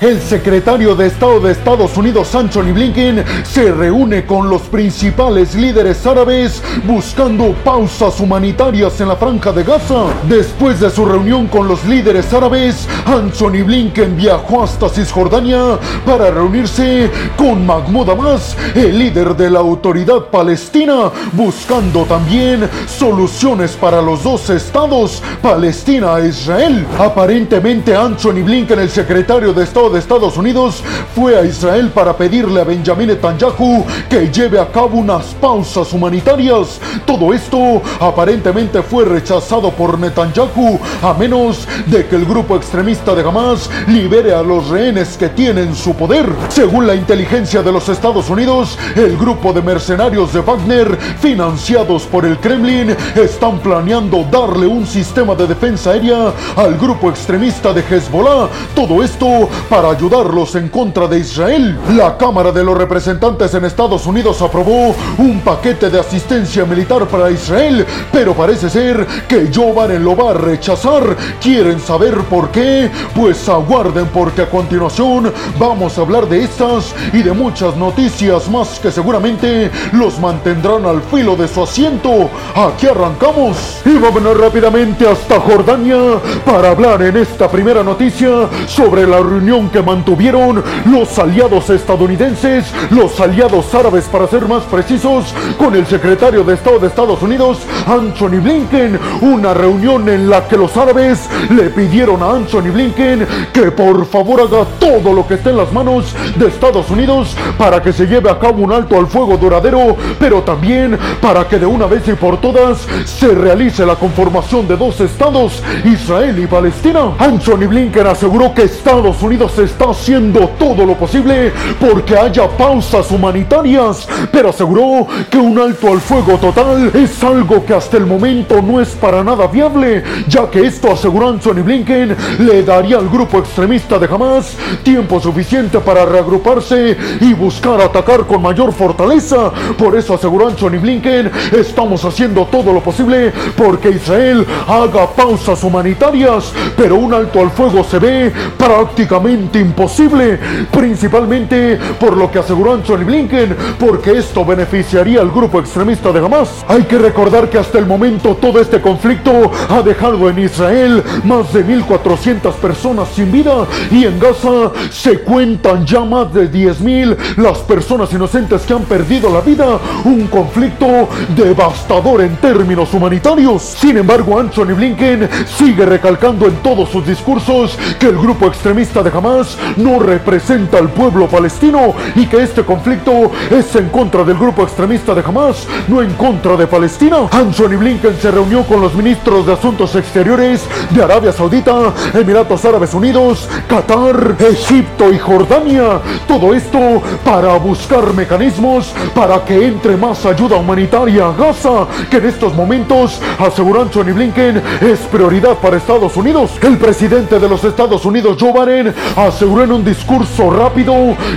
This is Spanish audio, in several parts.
El secretario de Estado de Estados Unidos, Anthony Blinken, se reúne con los principales líderes árabes buscando pausas humanitarias en la franja de Gaza. Después de su reunión con los líderes árabes, Anthony Blinken viajó hasta Cisjordania para reunirse con Mahmoud Abbas, el líder de la autoridad palestina, buscando también soluciones para los dos estados, Palestina e Israel. Aparentemente, Anthony Blinken, el secretario de Estado de Estados Unidos fue a Israel para pedirle a Benjamin Netanyahu que lleve a cabo unas pausas humanitarias. Todo esto aparentemente fue rechazado por Netanyahu a menos de que el grupo extremista de Hamas libere a los rehenes que tienen su poder. Según la inteligencia de los Estados Unidos, el grupo de mercenarios de Wagner, financiados por el Kremlin, están planeando darle un sistema de defensa aérea al grupo extremista de Hezbollah. Todo esto para ayudarlos en contra de Israel. La Cámara de los Representantes en Estados Unidos aprobó un paquete de asistencia militar para Israel, pero parece ser que Joe lo va a rechazar. ¿Quieren saber por qué? Pues aguarden porque a continuación vamos a hablar de estas y de muchas noticias más que seguramente los mantendrán al filo de su asiento. Aquí arrancamos y vámonos rápidamente hasta Jordania para hablar en esta primera noticia sobre la reunión que mantuvieron los aliados estadounidenses, los aliados árabes para ser más precisos, con el secretario de Estado de Estados Unidos, Anthony Blinken, una reunión en la que los árabes le pidieron a Anthony Blinken que por favor haga todo lo que esté en las manos de Estados Unidos para que se lleve a cabo un alto al fuego duradero, pero también para que de una vez y por todas se realice la conformación de dos estados, Israel y Palestina. Anthony Blinken aseguró que Estados Unidos está haciendo todo lo posible porque haya pausas humanitarias, pero aseguró que un alto al fuego total es algo que hasta el momento no es para nada viable, ya que esto, aseguró Anthony Blinken, le daría al grupo extremista de Hamas tiempo suficiente para reagruparse y buscar atacar con mayor fortaleza. Por eso aseguró Anthony Blinken, estamos haciendo todo lo posible porque Israel haga pausas humanitarias, pero un alto al fuego se ve prácticamente imposible, principalmente por lo que aseguró Anthony Blinken, porque esto beneficiaría al grupo extremista de Hamas. Hay que recordar que hasta el momento todo este conflicto ha dejado en Israel más de 1.400 personas sin vida y en Gaza se cuentan ya más de 10.000 las personas inocentes que han perdido la vida. Un conflicto devastador en términos humanitarios. Sin embargo, Anthony Blinken sigue recalcando en todos sus discursos que el grupo extremista de Hamas no representa al pueblo palestino y que este conflicto es en contra del grupo extremista de Hamas, no en contra de Palestina. Anthony Blinken se reunió con los ministros de Asuntos Exteriores de Arabia Saudita, Emiratos Árabes Unidos, Qatar, Egipto y Jordania. Todo esto para buscar mecanismos para que entre más ayuda humanitaria a Gaza, que en estos momentos, aseguró Anthony Blinken, es prioridad para Estados Unidos. El presidente de los Estados Unidos, Joe Biden, aseguró en un discurso rápido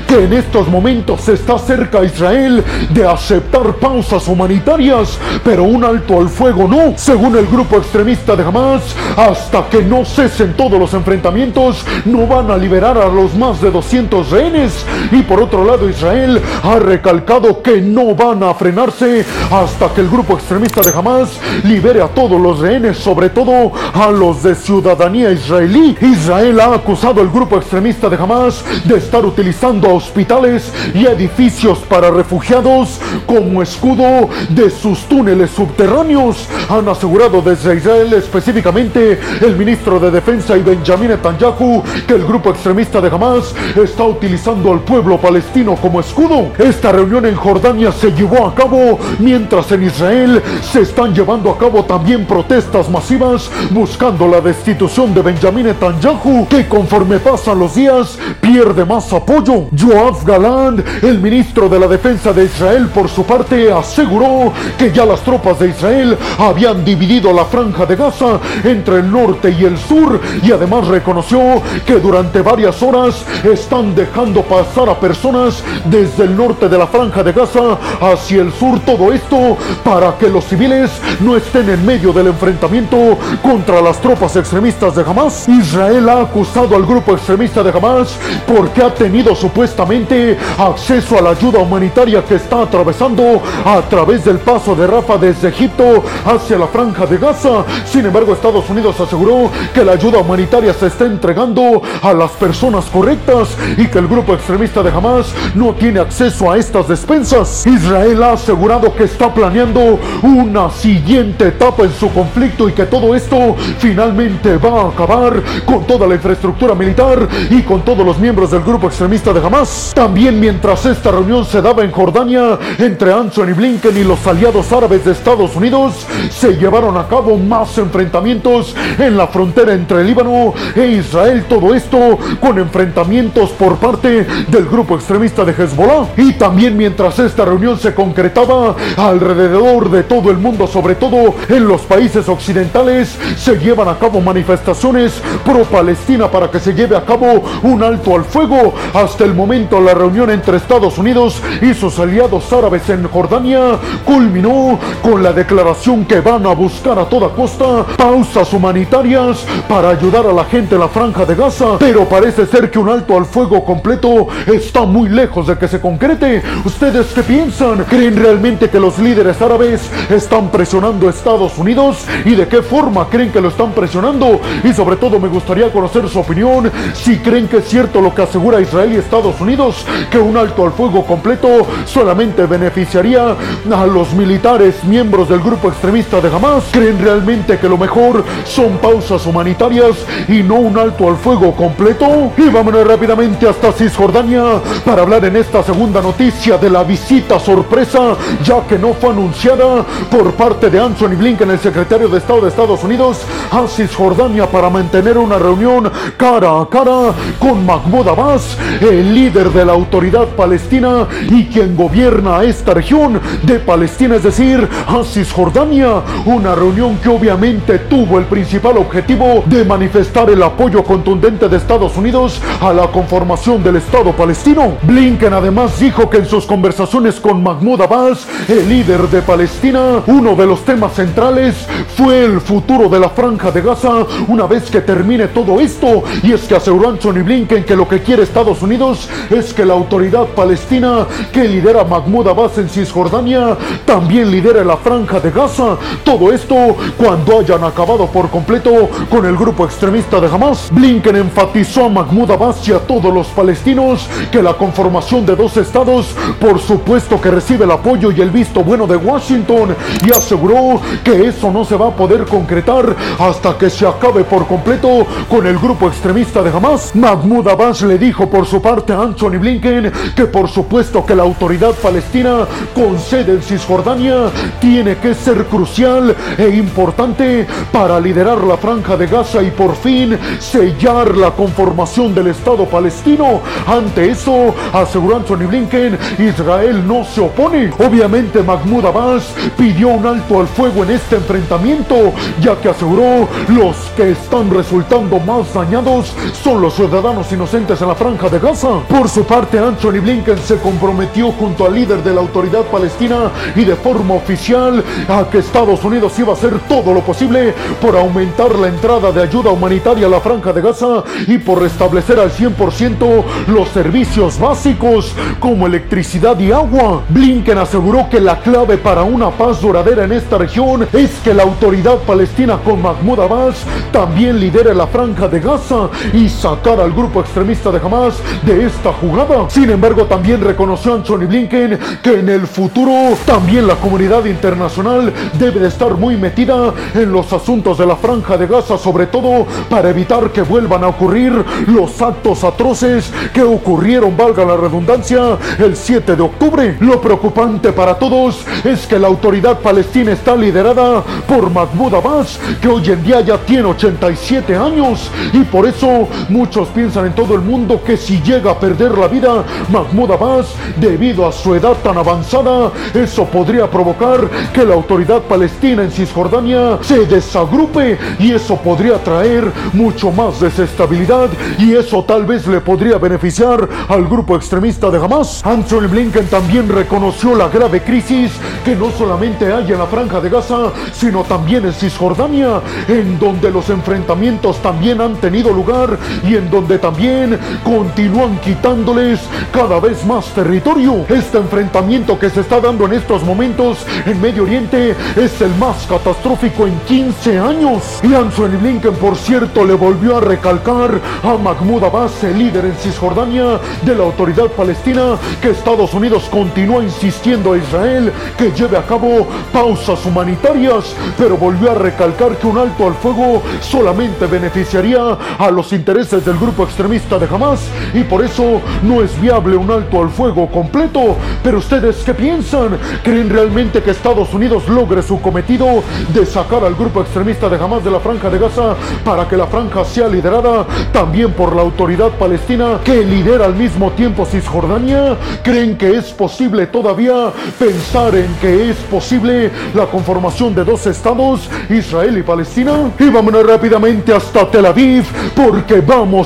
que en estos momentos está cerca Israel de aceptar pausas humanitarias, pero un alto al fuego no, según el grupo extremista de Hamas, hasta que no cesen todos los enfrentamientos, no van a liberar a los más de 200 rehenes. Y por otro lado, Israel ha recalcado que no van a frenarse hasta que el grupo extremista de Hamas libere a todos los rehenes, sobre todo a los de ciudadanía israelí. Israel ha acusado al grupo extremista de Hamas de estar utilizando hospitales y edificios para refugiados como escudo de sus túneles subterráneos. Han asegurado desde Israel específicamente el ministro de Defensa y Benjamin Netanyahu que el grupo extremista de Hamas está utilizando al pueblo palestino como escudo. Esta reunión en Jordania se llevó a cabo mientras en Israel se están llevando a cabo también protestas masivas buscando la destitución de Benjamin Netanyahu, que conforme pasan los días pierde más apoyo. Yoav Galand, el ministro de la Defensa de Israel, por su parte, aseguró que ya las tropas de Israel habían dividido la franja de Gaza entre el norte y el sur y además reconoció que durante varias horas están dejando pasar a personas desde el norte de la franja de Gaza hacia el sur. Todo esto para que los civiles no estén en medio del enfrentamiento contra las tropas extremistas de Hamas. Israel ha acusado al grupo extremista de Hamas porque ha tenido supuestamente acceso a la ayuda humanitaria que está atravesando a través del paso de Rafa desde Egipto hacia la franja de Gaza. Sin embargo, Estados Unidos aseguró que la ayuda humanitaria se está entregando a las personas correctas y que el grupo extremista de Hamas no tiene acceso a estas despensas. Israel ha asegurado que está planeando una siguiente etapa en su conflicto y que todo esto finalmente va a acabar con toda la infraestructura militar y con todos los miembros del grupo extremista de Hamas. También mientras esta reunión se daba en Jordania entre Anthony Blinken y los aliados árabes de Estados Unidos, se llevaron a cabo más enfrentamientos en la frontera entre Líbano e Israel. Todo esto con enfrentamientos por parte del grupo extremista de Hezbollah. Y también mientras esta reunión se concretaba alrededor de todo el mundo, sobre todo en los países occidentales, se llevan a cabo manifestaciones pro-Palestina para que se lleve a cabo un alto al fuego. Hasta el momento la reunión entre Estados Unidos y sus aliados árabes en Jordania culminó con la declaración que van a buscar a toda costa pausas humanitarias para ayudar a la gente en la franja de Gaza, pero parece ser que un alto al fuego completo está muy lejos de que se concrete. ¿Ustedes qué piensan? ¿Creen realmente que los líderes árabes están presionando a Estados Unidos? ¿Y de qué forma creen que lo están presionando? Y sobre todo me gustaría conocer su opinión si creen que es cierto lo que asegura Israel y Estados Unidos, que un alto al fuego completo solamente beneficiaría a los militares miembros del grupo extremista de Hamas. ¿Creen realmente que lo mejor son pausas humanitarias y no un alto al fuego completo? Y vámonos rápidamente hasta Cisjordania para hablar en esta segunda noticia de la visita sorpresa, ya que no fue anunciada por parte de Anthony Blinken, el secretario de Estado de Estados Unidos, a Cisjordania para mantener una reunión cara a cara con Mahmoud Abbas, el líder de la autoridad palestina y quien gobierna esta región de Palestina, es decir, a Cisjordania. Una reunión que obviamente tuvo el principal objetivo de manifestar el apoyo contundente de Estados Unidos a la conformación del Estado palestino. Blinken además dijo que en sus conversaciones con Mahmoud Abbas, el líder de Palestina, uno de los temas centrales fue el futuro de la franja de Gaza una vez que termine todo esto. Y es que aseguró Anthony Blinken que lo que quiere Estados Unidos es que la autoridad palestina que lidera Mahmoud Abbas en Cisjordania también lidere la franja de Gaza. Todo esto cuando hayan acabado por completo con el grupo extremista de Hamas. Blinken enfatizó a Mahmoud Abbas y a todos los palestinos que la conformación de dos estados, por supuesto que recibe el apoyo y el visto bueno de Washington y aseguró que eso no se va a poder concretar hasta que se acabe por completo con el grupo extremista de Hamas. Mahmoud Abbas le dijo por su parte a Anthony Blinken que por supuesto que la autoridad palestina con sede en Cisjordania tiene que ser crucial e importante para liderar la franja de Gaza y por fin sellar la conformación del Estado palestino. Ante eso, aseguró Anthony Blinken, Israel no se opone. Obviamente Mahmoud Abbas pidió un alto al fuego en este enfrentamiento, ya que aseguró los que están resultando más dañados son los ciudadanos inocentes en la franja de Gaza. Por su parte, Anthony Blinken se comprometió junto al líder de la autoridad palestina y de forma oficial a que Estados Unidos iba a hacer todo lo posible por aumentar la entrada de ayuda humanitaria a la franja de Gaza y por restablecer al 100% los servicios básicos como electricidad y agua. Blinken aseguró que la clave para una paz duradera en esta región es que la autoridad palestina con Mahmoud Abbas también lidere la franja de Gaza y sacar al grupo extremista de Hamas de esta jugada. Sin embargo, también reconoció Anthony Blinken que en el futuro también la comunidad internacional debe de estar muy metida en los asuntos de la franja de Gaza, sobre todo para evitar que vuelvan a ocurrir los actos atroces que ocurrieron, valga la redundancia, el 7 de octubre. Lo preocupante para todos es que la autoridad palestina está liderada por Mahmoud Abbas, que hoy en día ya tiene 87 años y por eso muchos piensan en todo el mundo que si llega a perder la vida Mahmoud Abbas debido a su edad tan avanzada, eso podría provocar que la autoridad palestina en Cisjordania se desagrupe y eso podría traer mucho más desestabilidad y eso tal vez le podría beneficiar al grupo extremista de Hamas. Anthony Blinken también reconoció la grave crisis que no solamente hay en la franja de Gaza, sino también en Cisjordania, en donde los enfrentamientos también han tenido lugar y en donde también continúan quitándoles cada vez más territorio. Este enfrentamiento que se está dando en estos momentos en Medio Oriente es el más catastrófico en 15 años. Y Anthony Blinken, por cierto, le volvió a recalcar a Mahmoud Abbas, el líder en Cisjordania de la autoridad palestina, que Estados Unidos continúa insistiendo a Israel que lleve a cabo pausas humanitarias, pero volvió a recalcar que un alto al fuego solamente beneficiaría a los intereses del grupo extremista de Hamas y por eso no es viable un alto al fuego completo. Pero ustedes qué piensan? ¿Creen realmente que Estados Unidos logre su cometido de sacar al grupo extremista de Hamas de la franja de Gaza para que la franja sea liderada también por la autoridad palestina que lidera al mismo tiempo Cisjordania? ¿Creen que es posible todavía pensar en que es posible la conformación de dos estados, Israel y Palestina? Y vámonos rápidamente hasta Tel Aviv porque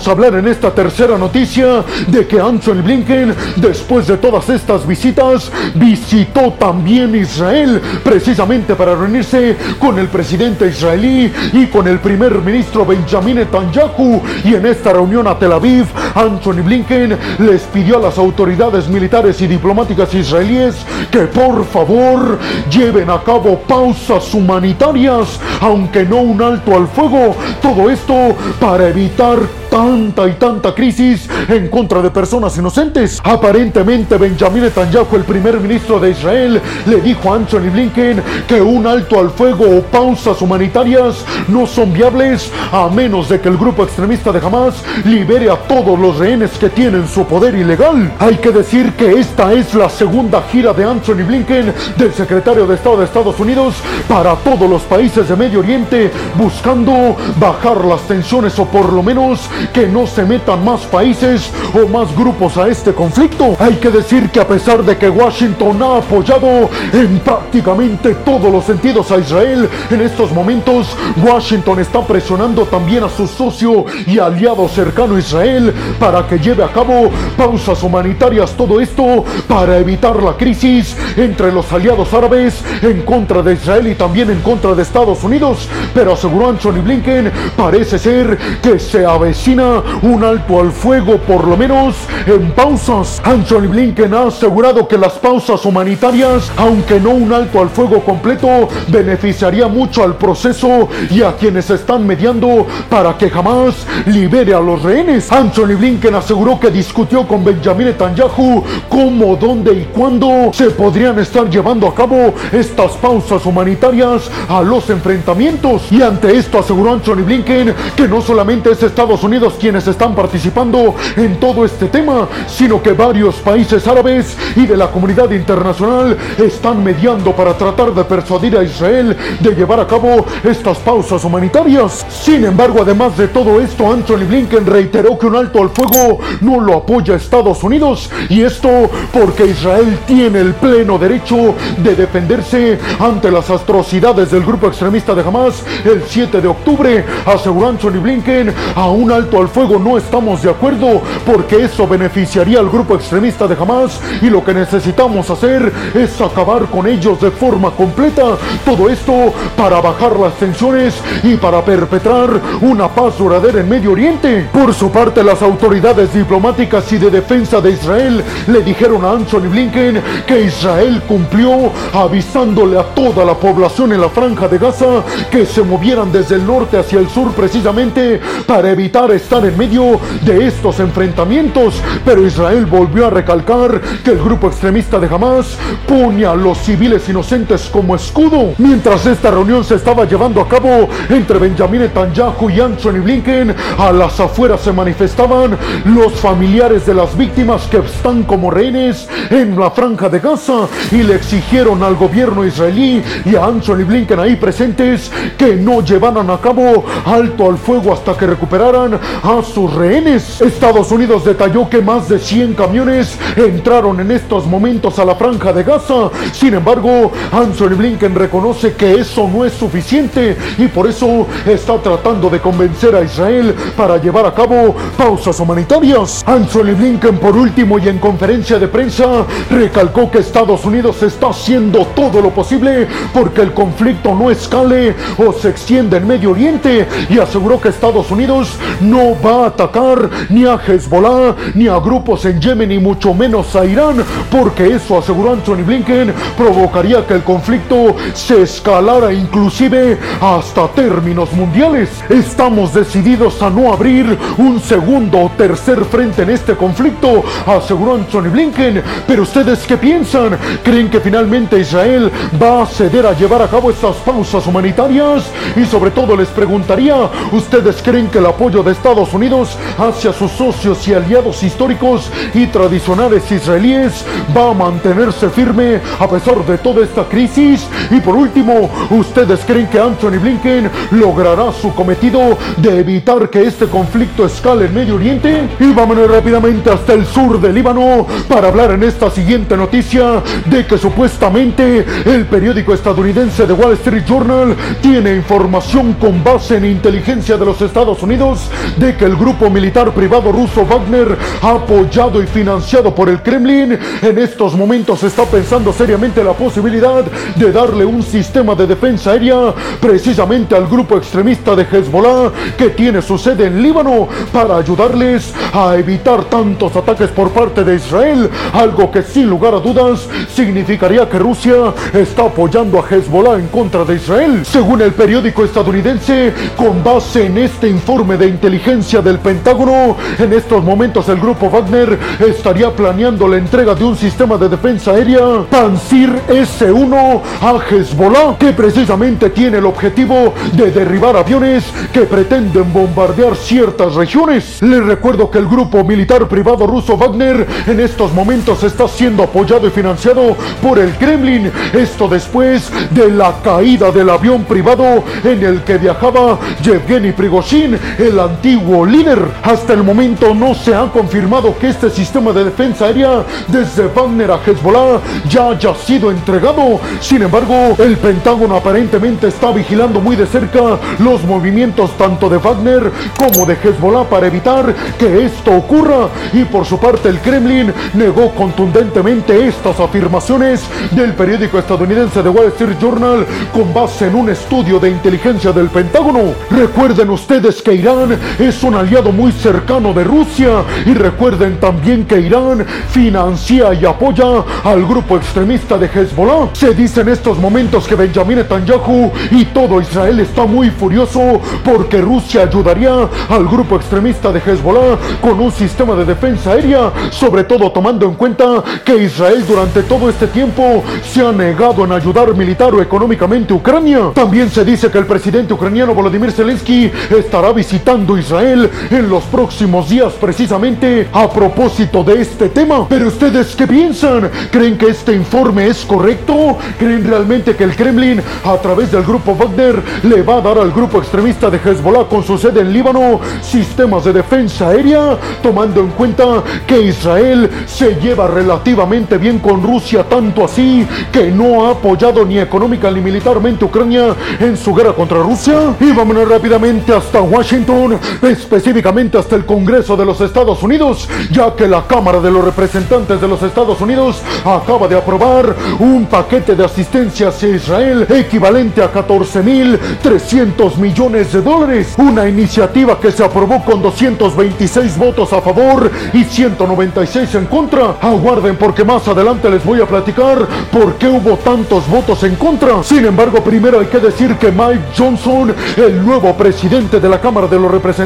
hablar en esta tercera noticia de que Anthony Blinken, después de todas estas visitas, visitó también Israel precisamente para reunirse con el presidente israelí y con el primer ministro Benjamin Netanyahu. Y en esta reunión a Tel Aviv, Anthony Blinken les pidió a las autoridades militares y diplomáticas israelíes que por favor lleven a cabo pausas humanitarias, aunque no un alto al fuego. Todo esto para evitar tanta y tanta crisis en contra de personas inocentes. Aparentemente Benjamin Netanyahu, el primer ministro de Israel, le dijo a Anthony Blinken que un alto al fuego o pausas humanitarias no son viables a menos de que el grupo extremista de Hamas libere a todos los rehenes que tienen su poder ilegal. Hay que decir que esta es la segunda gira de Anthony Blinken, del secretario de Estado de Estados Unidos, para todos los países de Medio Oriente, buscando bajar las tensiones o por lo menos que no se metan más países o más grupos a este conflicto. Hay que decir que a pesar de que Washington ha apoyado en prácticamente todos los sentidos a Israel, en estos momentos Washington está presionando también a su socio y aliado cercano Israel para que lleve a cabo pausas humanitarias. Todo esto para evitar la crisis entre los aliados árabes en contra de Israel y también en contra de Estados Unidos. Pero aseguró Anthony Blinken, parece ser que se avecina un alto al fuego, por lo menos en pausas. Anthony Blinken ha asegurado que las pausas humanitarias, aunque no un alto al fuego completo, beneficiaría mucho al proceso y a quienes están mediando para que jamás libere a los rehenes. Anthony Blinken aseguró que discutió con Benjamin Netanyahu cómo, dónde y cuándo se podrían estar llevando a cabo estas pausas humanitarias a los enfrentamientos. Y ante esto aseguró Anthony Blinken que no solamente es Estados Unidos quienes están participando en todo este tema, sino que varios países árabes y de la comunidad internacional están mediando para tratar de persuadir a Israel de llevar a cabo estas pausas humanitarias. Sin embargo, además de todo esto, Anthony Blinken reiteró que un alto al fuego no lo apoya Estados Unidos y esto porque Israel tiene el pleno derecho de defenderse ante las atrocidades del grupo extremista de Hamas el 7 de octubre, aseguró Anthony Blinken, a un alto al fuego no estamos de acuerdo porque eso beneficiaría al grupo extremista de Hamas y lo que necesitamos hacer es acabar con ellos de forma completa. Todo esto para bajar las tensiones y para perpetrar una paz duradera en Medio Oriente. Por su parte, las autoridades diplomáticas y de defensa de Israel le dijeron a Anthony Blinken que Israel cumplió avisándole a toda la población en la franja de Gaza que se movieran desde el norte hacia el sur precisamente para evitar estar en medio de estos enfrentamientos. Pero Israel volvió a recalcar que el grupo extremista de Hamas pone a los civiles inocentes como escudo. Mientras esta reunión se estaba llevando a cabo entre Benjamin Netanyahu y Anthony Blinken, a las afueras se manifestaban los familiares de las víctimas que están como rehenes en la franja de Gaza y le exigieron al gobierno israelí y a Anthony Blinken ahí presentes que no llevaran a cabo alto al fuego hasta que recuperaran a sus rehenes. Estados Unidos detalló que más de 100 camiones entraron en estos momentos a la franja de Gaza. Sin embargo, Anthony Blinken reconoce que eso no es suficiente y por eso está tratando de convencer a Israel para llevar a cabo pausas humanitarias. Anthony Blinken, por último, y en conferencia de prensa, recalcó que Estados Unidos está haciendo todo lo posible porque el conflicto no escale o se extienda en Medio Oriente y aseguró que Estados Unidos no no va a atacar ni a Hezbollah, ni a grupos en Yemen, ni mucho menos a Irán, porque eso, aseguró Anthony Blinken, provocaría que el conflicto se escalara inclusive hasta términos mundiales. Estamos decididos a no abrir un segundo o tercer frente en este conflicto, aseguró Anthony Blinken. Pero ustedes qué piensan? ¿Creen que finalmente Israel va a ceder a llevar a cabo estas pausas humanitarias? Y sobre todo les preguntaría, ¿ustedes creen que el apoyo de Estados Unidos hacia sus socios y aliados históricos y tradicionales israelíes va a mantenerse firme a pesar de toda esta crisis? Y por último, ¿ustedes creen que Anthony Blinken logrará su cometido de evitar que este conflicto escale en Medio Oriente? Y vámonos rápidamente hasta el sur del Líbano para hablar en esta siguiente noticia de que supuestamente el periódico estadounidense The Wall Street Journal tiene información con base en inteligencia de los Estados Unidos de que el grupo militar privado ruso Wagner, apoyado y financiado por el Kremlin, en estos momentos está pensando seriamente la posibilidad de darle un sistema de defensa aérea precisamente al grupo extremista de Hezbollah que tiene su sede en Líbano para ayudarles a evitar tantos ataques por parte de Israel, algo que sin lugar a dudas significaría que Rusia está apoyando a Hezbollah en contra de Israel. Según el periódico estadounidense, con base en este informe de inteligencia del Pentágono, en estos momentos el grupo Wagner estaría planeando la entrega de un sistema de defensa aérea Pansir S-1 a Hezbollah, que precisamente tiene el objetivo de derribar aviones que pretenden bombardear ciertas regiones. Les recuerdo que el grupo militar privado ruso Wagner en estos momentos está siendo apoyado y financiado por el Kremlin. Esto después de la caída del avión privado en el que viajaba Yevgeny Prigozhin, el antiguo líder. Hasta el momento no se ha confirmado que este sistema de defensa aérea desde Wagner a Hezbollah ya haya sido entregado. Sin embargo, el Pentágono aparentemente está vigilando muy de cerca los movimientos tanto de Wagner como de Hezbollah para evitar que esto ocurra. Y por su parte, el Kremlin negó contundentemente estas afirmaciones del periódico estadounidense The Wall Street Journal con base en un estudio de inteligencia del Pentágono. Recuerden ustedes que Irán es un aliado muy cercano de Rusia y recuerden también que Irán financia y apoya al grupo extremista de Hezbollah. Se dice en estos momentos que Benjamin Netanyahu y todo Israel está muy furioso porque Rusia ayudaría al grupo extremista de Hezbollah con un sistema de defensa aérea, sobre todo tomando en cuenta que Israel durante todo este tiempo se ha negado en ayudar militar o económicamente a Ucrania. También se dice que el presidente ucraniano Volodymyr Zelensky estará visitando Israel en los próximos días precisamente a propósito de este tema. Pero ustedes qué piensan? ¿Creen que este informe es correcto? ¿Creen realmente que el Kremlin a través del grupo Wagner le va a dar al grupo extremista de Hezbollah con su sede en Líbano sistemas de defensa aérea, tomando en cuenta que Israel se lleva relativamente bien con Rusia, tanto así que no ha apoyado ni económica ni militarmente Ucrania en su guerra contra Rusia? Y vámonos rápidamente hasta Washington, específicamente hasta el Congreso de los Estados Unidos, ya que la Cámara de los Representantes de los Estados Unidos acaba de aprobar un paquete de asistencia hacia Israel equivalente a 14.300 millones de dólares. Una iniciativa que se aprobó con 226 votos a favor y 196 en contra. Aguarden porque más adelante les voy a platicar por qué hubo tantos votos en contra. Sin embargo, primero hay que decir que Mike Johnson, el nuevo presidente de la Cámara de los Representantes,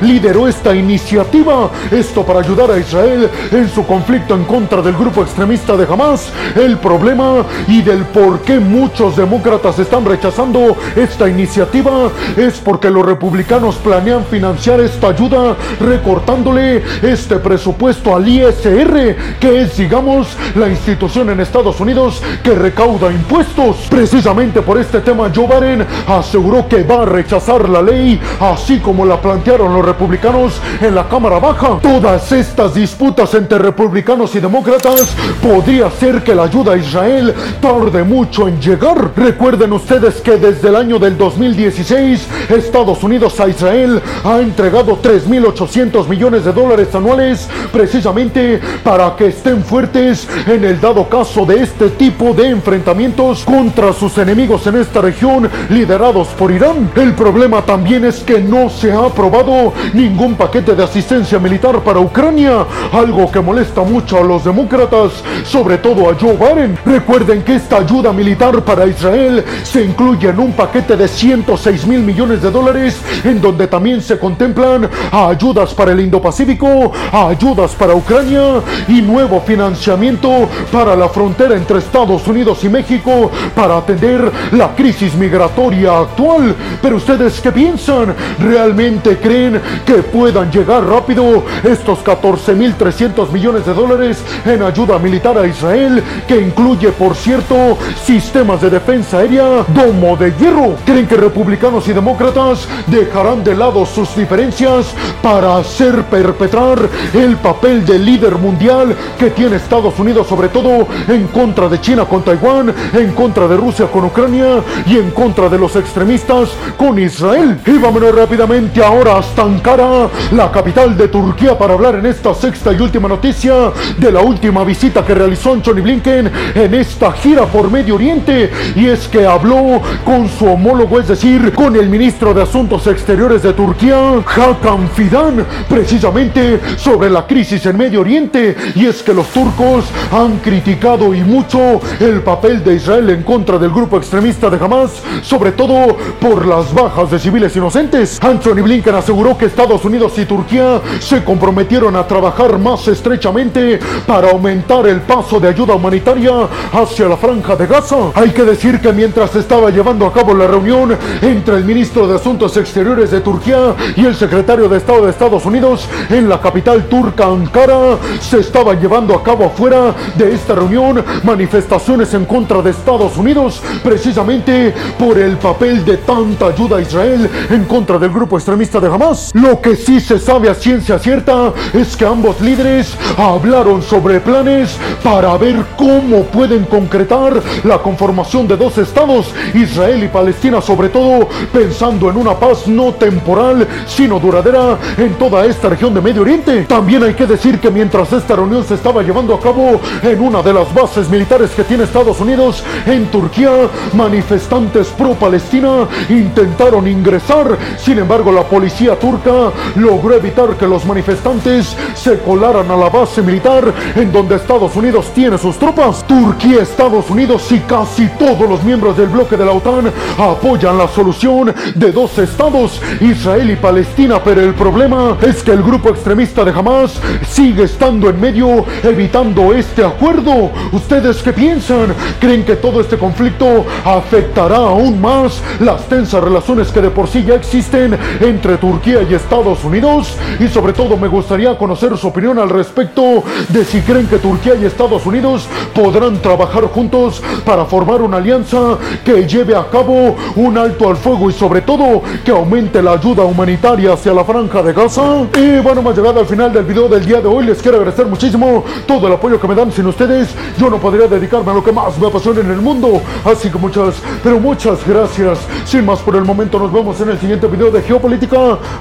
lideró esta iniciativa. Esto para ayudar a Israel en su conflicto en contra del grupo extremista de Hamas. El problema y del por qué muchos demócratas están rechazando esta iniciativa es porque los republicanos planean financiar esta ayuda recortándole este presupuesto al ISR, que es, digamos, la institución en Estados Unidos que recauda impuestos. Precisamente por este tema, Joe Biden aseguró que va a rechazar la ley, así como la plantearon los republicanos en la Cámara Baja. Todas estas disputas entre republicanos y demócratas podría ser que la ayuda a Israel tarde mucho en llegar. Recuerden ustedes que desde el año del 2016, Estados Unidos a Israel ha entregado 3.800 millones de dólares anuales precisamente para que estén fuertes en el dado caso de este tipo de enfrentamientos contra sus enemigos en esta región liderados por Irán. El problema también es que no se ha ha aprobado ningún paquete de asistencia militar para Ucrania, algo que molesta mucho a los demócratas, sobre todo a Joe Biden. Recuerden que esta ayuda militar para Israel se incluye en un paquete de 106 mil millones de dólares, en donde también se contemplan ayudas para el Indo-Pacífico, ayudas para Ucrania y nuevo financiamiento para la frontera entre Estados Unidos y México para atender la crisis migratoria actual. Pero ustedes qué piensan? ¿Realmente creen que puedan llegar rápido estos 14.300 millones de dólares en ayuda militar a Israel, que incluye, por cierto, sistemas de defensa aérea, domo de hierro? ¿Creen que republicanos y demócratas dejarán de lado sus diferencias para hacer perpetrar el papel de líder mundial que tiene Estados Unidos, sobre todo en contra de China con Taiwán, en contra de Rusia con Ucrania y en contra de los extremistas con Israel? Y vámonos rápidamente ahora hasta Ankara, la capital de Turquía, para hablar en esta sexta y última noticia de la última visita que realizó Anthony Blinken en esta gira por Medio Oriente. Y es que habló con su homólogo, es decir, con el ministro de Asuntos Exteriores de Turquía, Hakan Fidan, precisamente sobre la crisis en Medio Oriente. Y es que los turcos han criticado y mucho el papel de Israel en contra del grupo extremista de Hamas, sobre todo por las bajas de civiles inocentes. Anthony Blinken aseguró que Estados Unidos y Turquía se comprometieron a trabajar más estrechamente para aumentar el paso de ayuda humanitaria hacia la franja de Gaza. Hay que decir que mientras estaba llevando a cabo la reunión entre el ministro de Asuntos Exteriores de Turquía y el secretario de Estado de Estados Unidos en la capital turca Ankara, se estaba llevando a cabo afuera de esta reunión manifestaciones en contra de Estados Unidos, precisamente por el papel de tanta ayuda a Israel en contra del grupo extremista de Hamas. Lo que sí se sabe a ciencia cierta es que ambos líderes hablaron sobre planes para ver cómo pueden concretar la conformación de dos estados, Israel y Palestina, sobre todo pensando en una paz no temporal, sino duradera en toda esta región de Medio Oriente. También hay que decir que mientras esta reunión se estaba llevando a cabo en una de las bases militares que tiene Estados Unidos en Turquía, manifestantes pro-Palestina intentaron ingresar. Sin embargo, la policía turca logró evitar que los manifestantes se colaran a la base militar en donde Estados Unidos tiene sus tropas. Turquía, Estados Unidos y casi todos los miembros del bloque de la OTAN apoyan la solución de dos estados, Israel y Palestina, pero el problema es que el grupo extremista de Hamas sigue estando en medio evitando este acuerdo. ¿Ustedes qué piensan? ¿Creen que todo este conflicto afectará aún más las tensas relaciones que de por sí ya existen entre Turquía y Estados Unidos? Y sobre todo me gustaría conocer su opinión al respecto de si creen que Turquía y Estados Unidos podrán trabajar juntos para formar una alianza que lleve a cabo un alto al fuego y sobre todo que aumente la ayuda humanitaria hacia la franja de Gaza. Y bueno, hemos llegado al final del video del día de hoy. Les quiero agradecer muchísimo todo el apoyo que me dan. Sin ustedes, yo no podría dedicarme a lo que más me apasiona en el mundo. Así que muchas, pero muchas gracias. Sin más por el momento, nos vemos en el siguiente video de Geopolítica.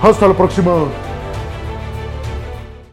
Hasta la próxima.